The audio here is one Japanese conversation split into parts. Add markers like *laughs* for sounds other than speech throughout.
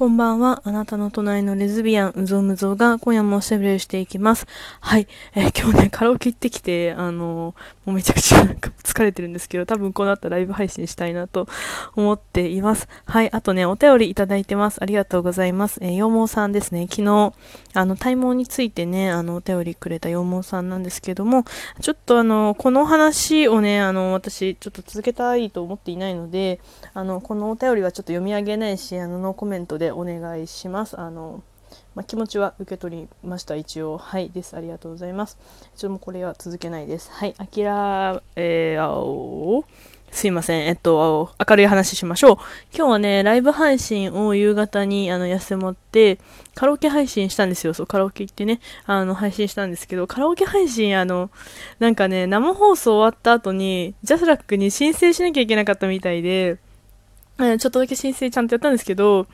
こんばんは。あなたの隣のレズビアン、うぞうむぞうが今夜もおしゃべりしていきます。はい。えー、今日ね、カラオケ行ってきて、あのー、もうめちゃくちゃなんか *laughs* 疲れてるんですけど、多分この後ライブ配信したいなと *laughs* 思っています。はい。あとね、お便りいただいてます。ありがとうございます。えー、羊毛さんですね。昨日、あの、体毛についてね、あの、お便りくれた羊毛さんなんですけども、ちょっとあの、この話をね、あの、私、ちょっと続けたいと思っていないので、あの、このお便りはちょっと読み上げないし、あの、ノーコメントでお願いします。あの、まあ、気持ちは受け取りました、一応。はい、です。ありがとうございます。ちょっともうこれは続けないです。はい、あきら、えー、青、すいません。えっと、明るい話しましょう。今日はね、ライブ配信を夕方に、あの、休もって、カラオケ配信したんですよ。そう、カラオケ行ってね、あの、配信したんですけど、カラオケ配信、あの、なんかね、生放送終わった後に、ジャスラックに申請しなきゃいけなかったみたいで、ちょっとだけ申請ちゃんとやったんですけど、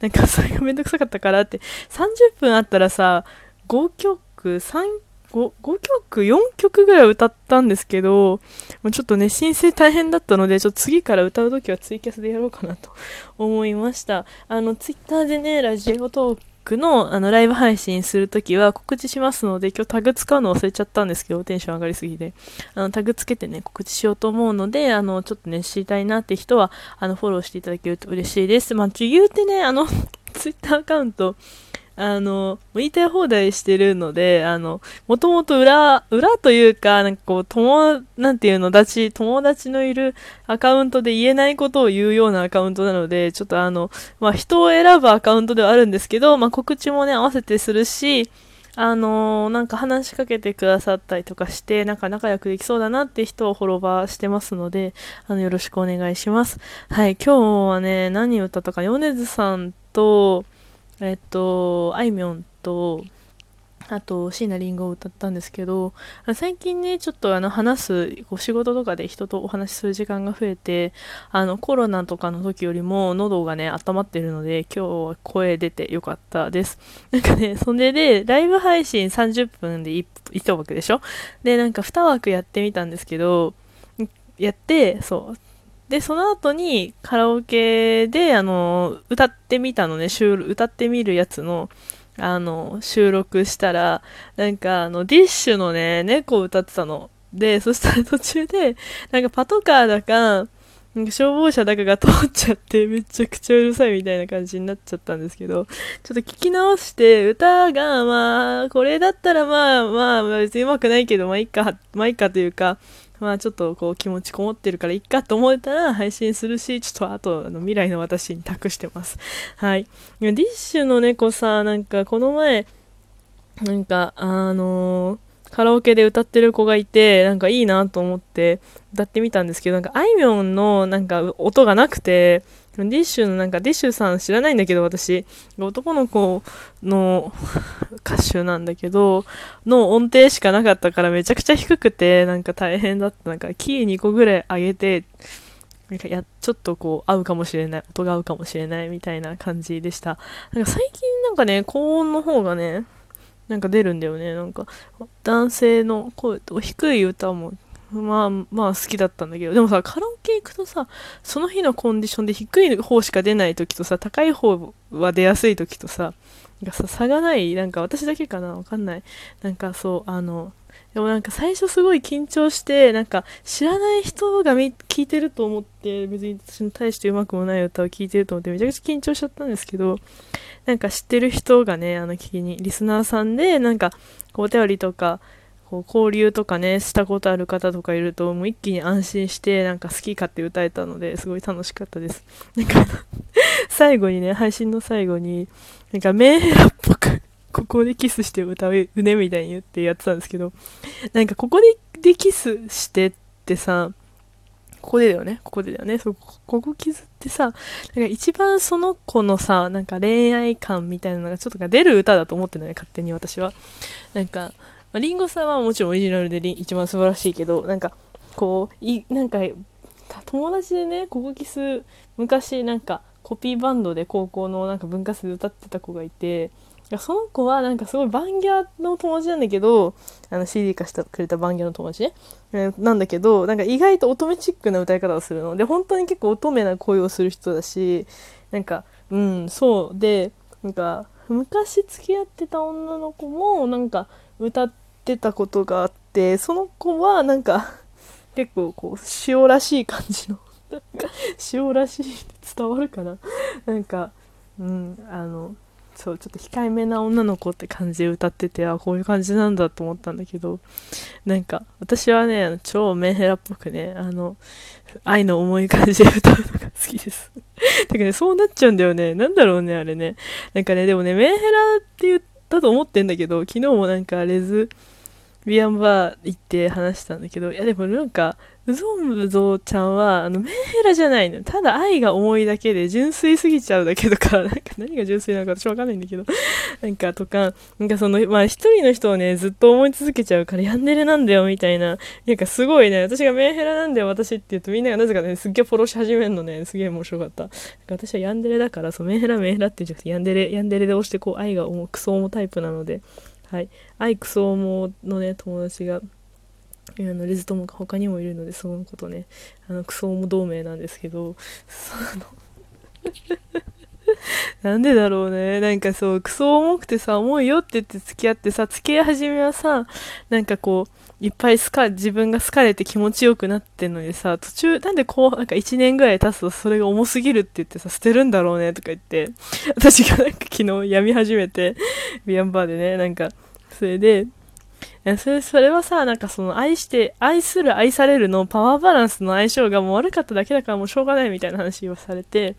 なんかそれがめんどくさかったからって、30分あったらさ、5曲、3、5, 5曲、4曲ぐらい歌ったんですけど、もうちょっとね、申請大変だったので、ちょっと次から歌うときはツイキャスでやろうかなと思いました。あの、ツイッターでね、ラジオトークのあのライブ配信するときは告知しますので、今日タグ使うの忘れちゃったんですけど、テンション上がりすぎて。あの、タグつけてね、告知しようと思うので、あの、ちょっとね、知りたいなって人は、あの、フォローしていただけると嬉しいです。まあ、ちょ、言うてね、あの、*laughs* ツイッターアカウント、あの、言いたい放題してるので、あの、もともと裏、裏というか、なんかこう、友、なんていうの、だち、友達のいるアカウントで言えないことを言うようなアカウントなので、ちょっとあの、まあ、人を選ぶアカウントではあるんですけど、まあ、告知もね、合わせてするし、あの、なんか話しかけてくださったりとかして、なんか仲良くできそうだなって人をフォロワーしてますので、あの、よろしくお願いします。はい、今日はね、何歌ったか、米津さんと、えっと、あいみょんと、あと、椎名林檎を歌ったんですけど、最近ね、ちょっとあの、話す、こ仕事とかで人とお話しする時間が増えて、あの、コロナとかの時よりも喉がね、温まってるので、今日は声出てよかったです。なんかね、それで、ライブ配信30分で 1, 1枠でしょ？で、なんか2枠やってみたんですけど、やって、そう、で、その後にカラオケで、あの、歌ってみたのね、歌ってみるやつの、あの、収録したら、なんか、あの、ディッシュのね、猫を歌ってたの。で、そしたら途中で、なんかパトカーだか、なんか消防車だかが通っちゃって、めちゃくちゃうるさいみたいな感じになっちゃったんですけど、ちょっと聞き直して、歌が、まあ、これだったらまあ、まあ、別にうまくないけど、まあいいか、まあいいかというか、まあちょっとこう気持ちこもってるからいっかと思えたら配信するし、ちょっとあとあの未来の私に託してます。はい。ディッシュの猫さ、なんかこの前、なんかあのーカラオケで歌ってる子がいて、なんかいいなと思って歌ってみたんですけど、なんかあいみょんのなんか音がなくて、ディッシュのなんかディッシュさん知らないんだけど私、男の子の *laughs* 歌手なんだけど、の音程しかなかったからめちゃくちゃ低くて、なんか大変だった。なんかキー2個ぐらい上げて、なんかや、ちょっとこう合うかもしれない、音が合うかもしれないみたいな感じでした。なんか最近なんかね、高音の方がね、なんか出るんだよね。なんか、男性の声と低い歌も、まあまあ好きだったんだけど、でもさ、カラオケ行くとさ、その日のコンディションで低い方しか出ない時とさ、高い方は出やすい時とさ、なんかさ、差がない、なんか私だけかな？わかんない。なんかそう、あの、でもなんか最初すごい緊張して、なんか知らない人が聞いてると思って、別に私に対してうまくもない歌を聴いてると思ってめちゃくちゃ緊張しちゃったんですけど、なんか知ってる人がね、あの聞きに、リスナーさんで、なんか、お便りとか、こう交流とかね、したことある方とかいると、もう一気に安心して、なんか好き勝手歌えたので、すごい楽しかったです。なんか *laughs* 最後にね、配信の最後に、なんかメンヘラっぽくここでキスして歌うねみたいに言ってやってたんですけど、なんかここででキスしてってさ、ここでだよね。ここでだよね。そう、ここ傷ってさ、なんか一番その子のさ、なんか恋愛感みたいなのがちょっと出る歌だと思ってるのね、勝手に私は。なんか、まあ、リンゴさんはもちろんオリジナルで一番素晴らしいけど、なんか、こう、い、なんか、友達でね、ここキス、昔なんか、コピーバンドで高校のなんか文化祭で歌ってた子がいて、その子はなんかすごいバンギャの友達なんだけど、あの CD 化してくれたバンギャの友達ね、え、なんだけど、なんか意外と乙女チックな歌い方をするの。で、本当に結構乙女な声をする人だし、なんかうんそう。でなんか昔付き合ってた女の子もなんか歌ってたことがあってその子はなんか *laughs* 結構こう塩らしい感じの塩らしいって伝わるかな？なんかうんあのそうちょっと控えめな女の子って感じで歌っててあこういう感じなんだと思ったんだけどなんか私はね超メンヘラっぽくねあの愛の重い感じで歌うのが好きです。だからねそうなっちゃうんだよね。なんだろうねあれね。なんかねでもねメンヘラって言ったと思ってんだけど昨日もなんかレズビアンバー行って話したんだけどいやでもなんかうぞうぞちゃんは、あの、メンヘラじゃないの。ただ愛が重いだけで純粋すぎちゃうだけとか、*laughs* なんか何が純粋なのか私わかんないんだけど、なんかとか、なんかその、まあ一人の人をね、ずっと思い続けちゃうからヤンデレなんだよみたいな、なんかすごいね、私がメンヘラなんだよ私って言うとみんながなぜかね、すっげえフォローし始めるのね、すげえ面白かった。私はヤンデレだから、そう、メンヘラメンヘラって言うんじゃなくて、ヤンデレ、ヤンデレで押してこう愛が重く、クソ重タイプなので、はい。アイクソ重のね、友達が、あのレズ友が他にもいるのでそのことねあのクソも同盟なんですけどその *laughs* なんでだろうね。なんかそう、クソ重くてさ、重いよって言って付き合ってさ、付き合い始めはさ、なんかこう、いっぱい好か、自分が好かれて気持ちよくなってんのにさ、途中、なんでこう、なんか1年ぐらい経つとそれが重すぎるって言ってさ、捨てるんだろうねとか言って、*laughs* 私がなんか昨日やみ始めて、ビアンバーでね、なんか、それで、それそれはさ、なんかその愛して、愛する愛されるのパワーバランスの相性がもう悪かっただけだからもうしょうがないみたいな話をされて、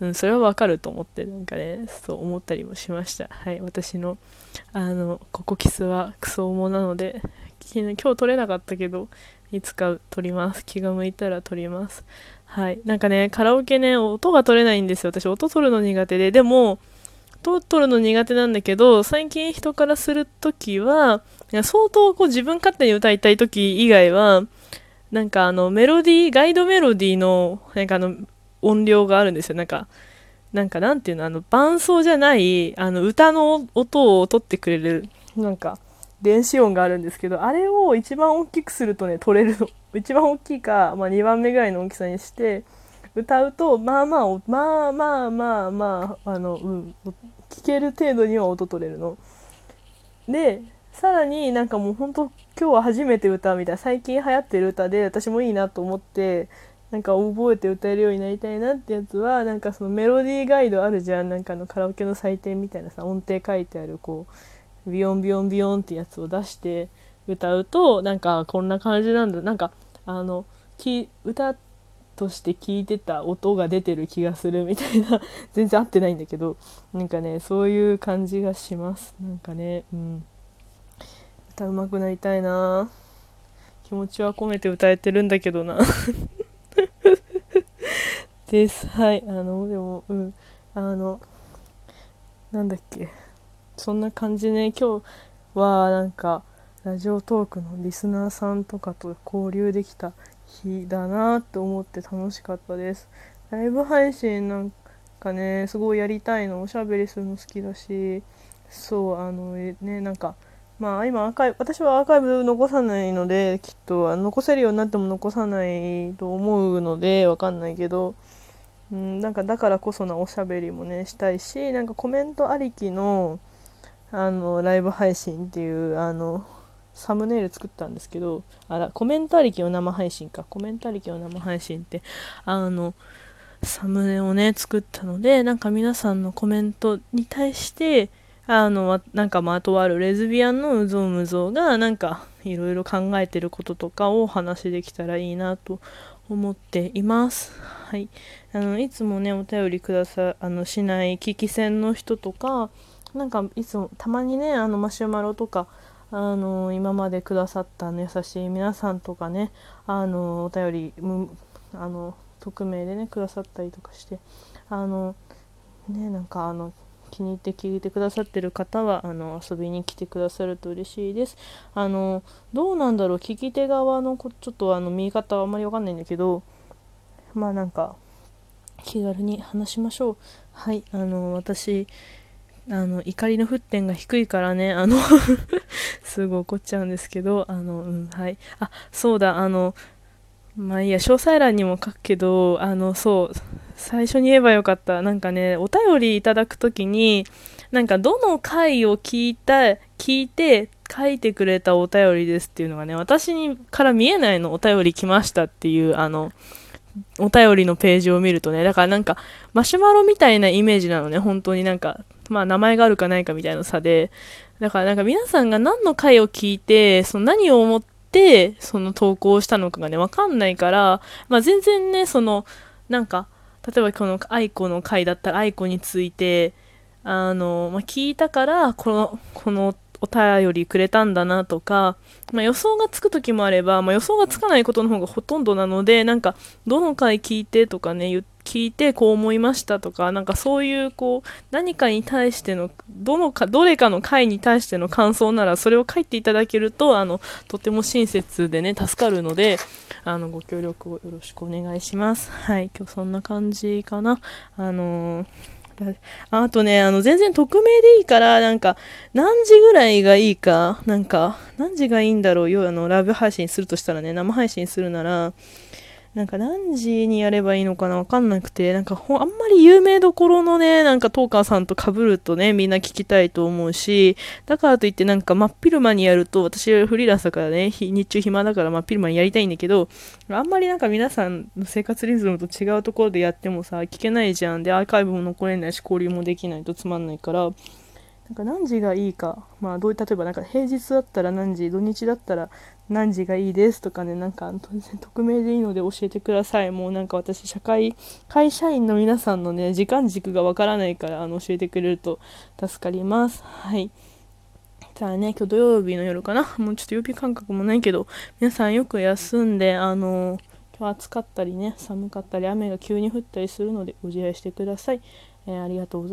うん、それはわかると思って、なんかね、そう思ったりもしました。はい、私の、あの、ココキスはクソ重なので、今日撮れなかったけど、いつか撮ります。気が向いたら撮ります。はい。なんかね、カラオケね、音が取れないんですよ。私、音取るの苦手で。でも、音取るの苦手なんだけど、最近人からするときは、相当こう自分勝手に歌いたいとき以外は、なんかあのメロディー、ガイドメロディーの、なんかあの音量があるんですよ。なんか、なんかなんていうの、あの伴奏じゃない、あの歌の音を取ってくれる、なんか電子音があるんですけど、あれを一番大きくするとね、取れるの。一番大きいか、まあ2番目ぐらいの大きさにして、歌うと、まあまあ、まあまあまあまあ、あの、うん、聞ける程度には音取れるの。で、さらになんかもうほんと今日は初めて歌うみたいな最近流行ってる歌で私もいいなと思ってなんか覚えて歌えるようになりたいなってやつはなんかそのメロディーガイドあるじゃんなんかのカラオケの採点みたいなさ音程書いてあるこうビヨンビヨンビヨンってやつを出して歌うとなんかこんな感じなんだなんかあの歌として聞いてた音が出てる気がするみたいな。*laughs* 全然合ってないんだけど。なんかねそういう感じがします。なんかねうん。歌うまくなりたいな。気持ちは込めて歌えてるんだけどな。*laughs* です。はい。あのでもうん。あのなんだっけ。そんな感じね。今日はなんかラジオトークのリスナーさんとかと交流できた日だなって思って楽しかったです。ライブ配信なんかねすごいやりたいのおしゃべりするの好きだしそうあのねなんかまあ今アーカイブ私はアーカイブ残さないのできっと残せるようになっても残さないと思うのでわかんないけど、うん、なんかだからこそなおしゃべりもねしたいしなんかコメントありきのあのライブ配信っていうあのサムネイル作ったんですけど、あら、コメントありきの生配信か。コメントありきの生配信って、あの、サムネをね、作ったので、なんか皆さんのコメントに対して、あの、なんかまとあるレズビアンのうぞうむぞうが、なんかいろいろ考えてることとかをお話しできたらいいなと思っています。はい。あの、いつもね、お便りくださ、あの、しない危機戦の人とか、なんかいつも、たまにね、あの、マシュマロとか、あの今までくださった優しい皆さんとかねあのお便りあの匿名でねくださったりとかしてあのねなんかあの気に入って聞いてくださってる方はあの遊びに来てくださると嬉しいです。あのどうなんだろう聞き手側のちょっとあの見方はあんまりわかんないんだけどまあなんか気軽に話しましょう。はいあの私あの怒りの沸点が低いからねあの *laughs* すぐ怒っちゃうんですけどあのうんはい。あそうだあのまあいいや、詳細欄にも書くけど、あの、そう、最初に言えばよかった。なんかね、お便りいただくときに、なんかどの回を聞いた、聞いて書いてくれたお便りですっていうのがね、私にから見えないのお便り来ましたっていう、あの、お便りのページを見るとね、だからなんか、マシュマロみたいなイメージなのね、本当になんか、まあ名前があるかないかみたいな差で、だからなんか皆さんが何の回を聞いて、その何を思って、その投稿したのかがね、わかんないから、まあ全然ね、その、なんか、例えばこの愛子の回だったら愛子について、あの、まあ、聞いたから、この、このお便りくれたんだなとか、まあ、予想がつく時もあれば、まあ、予想がつかないことの方がほとんどなので、なんか、どの回聞いてとかね、聞いてこう思いましたとか、なんかそういうこう、何かに対しての、どのか、どれかの回に対しての感想なら、それを書いていただけると、あの、とても親切でね、助かるので、あの、ご協力をよろしくお願いします。はい、今日そんな感じかな。あのーあとね、あの、全然匿名でいいから、なんか、何時ぐらいがいいか、なんか、何時がいいんだろうよ、あの、ライブ配信するとしたらね、生配信するなら、なんか何時にやればいいのかなわかんなくて、なんかほあんまり有名どころのね、なんかトーカーさんと被るとね、みんな聞きたいと思うし、だからといってなんか真っ昼間にやると、私はフリーランスだからね、日中暇だから真っ昼間にやりたいんだけど、あんまりなんか皆さんの生活リズムと違うところでやってもさ、聞けないじゃん。で、アーカイブも残れないし、交流もできないとつまんないから、なんか何時がいいか、まあどう例えばなんか平日だったら何時、土日だったら何時がいいですとかね、なんか匿名でいいので教えてください。もうなんか私、社会、会社員の皆さんのね、時間軸がわからないからあの教えてくれると助かります。はい。じゃあね、今日土曜日の夜かな。もうちょっと曜日感覚もないけど、皆さんよく休んで、あの今日暑かったりね、寒かったり、雨が急に降ったりするのでご自愛してください。えー、ありがとうございます。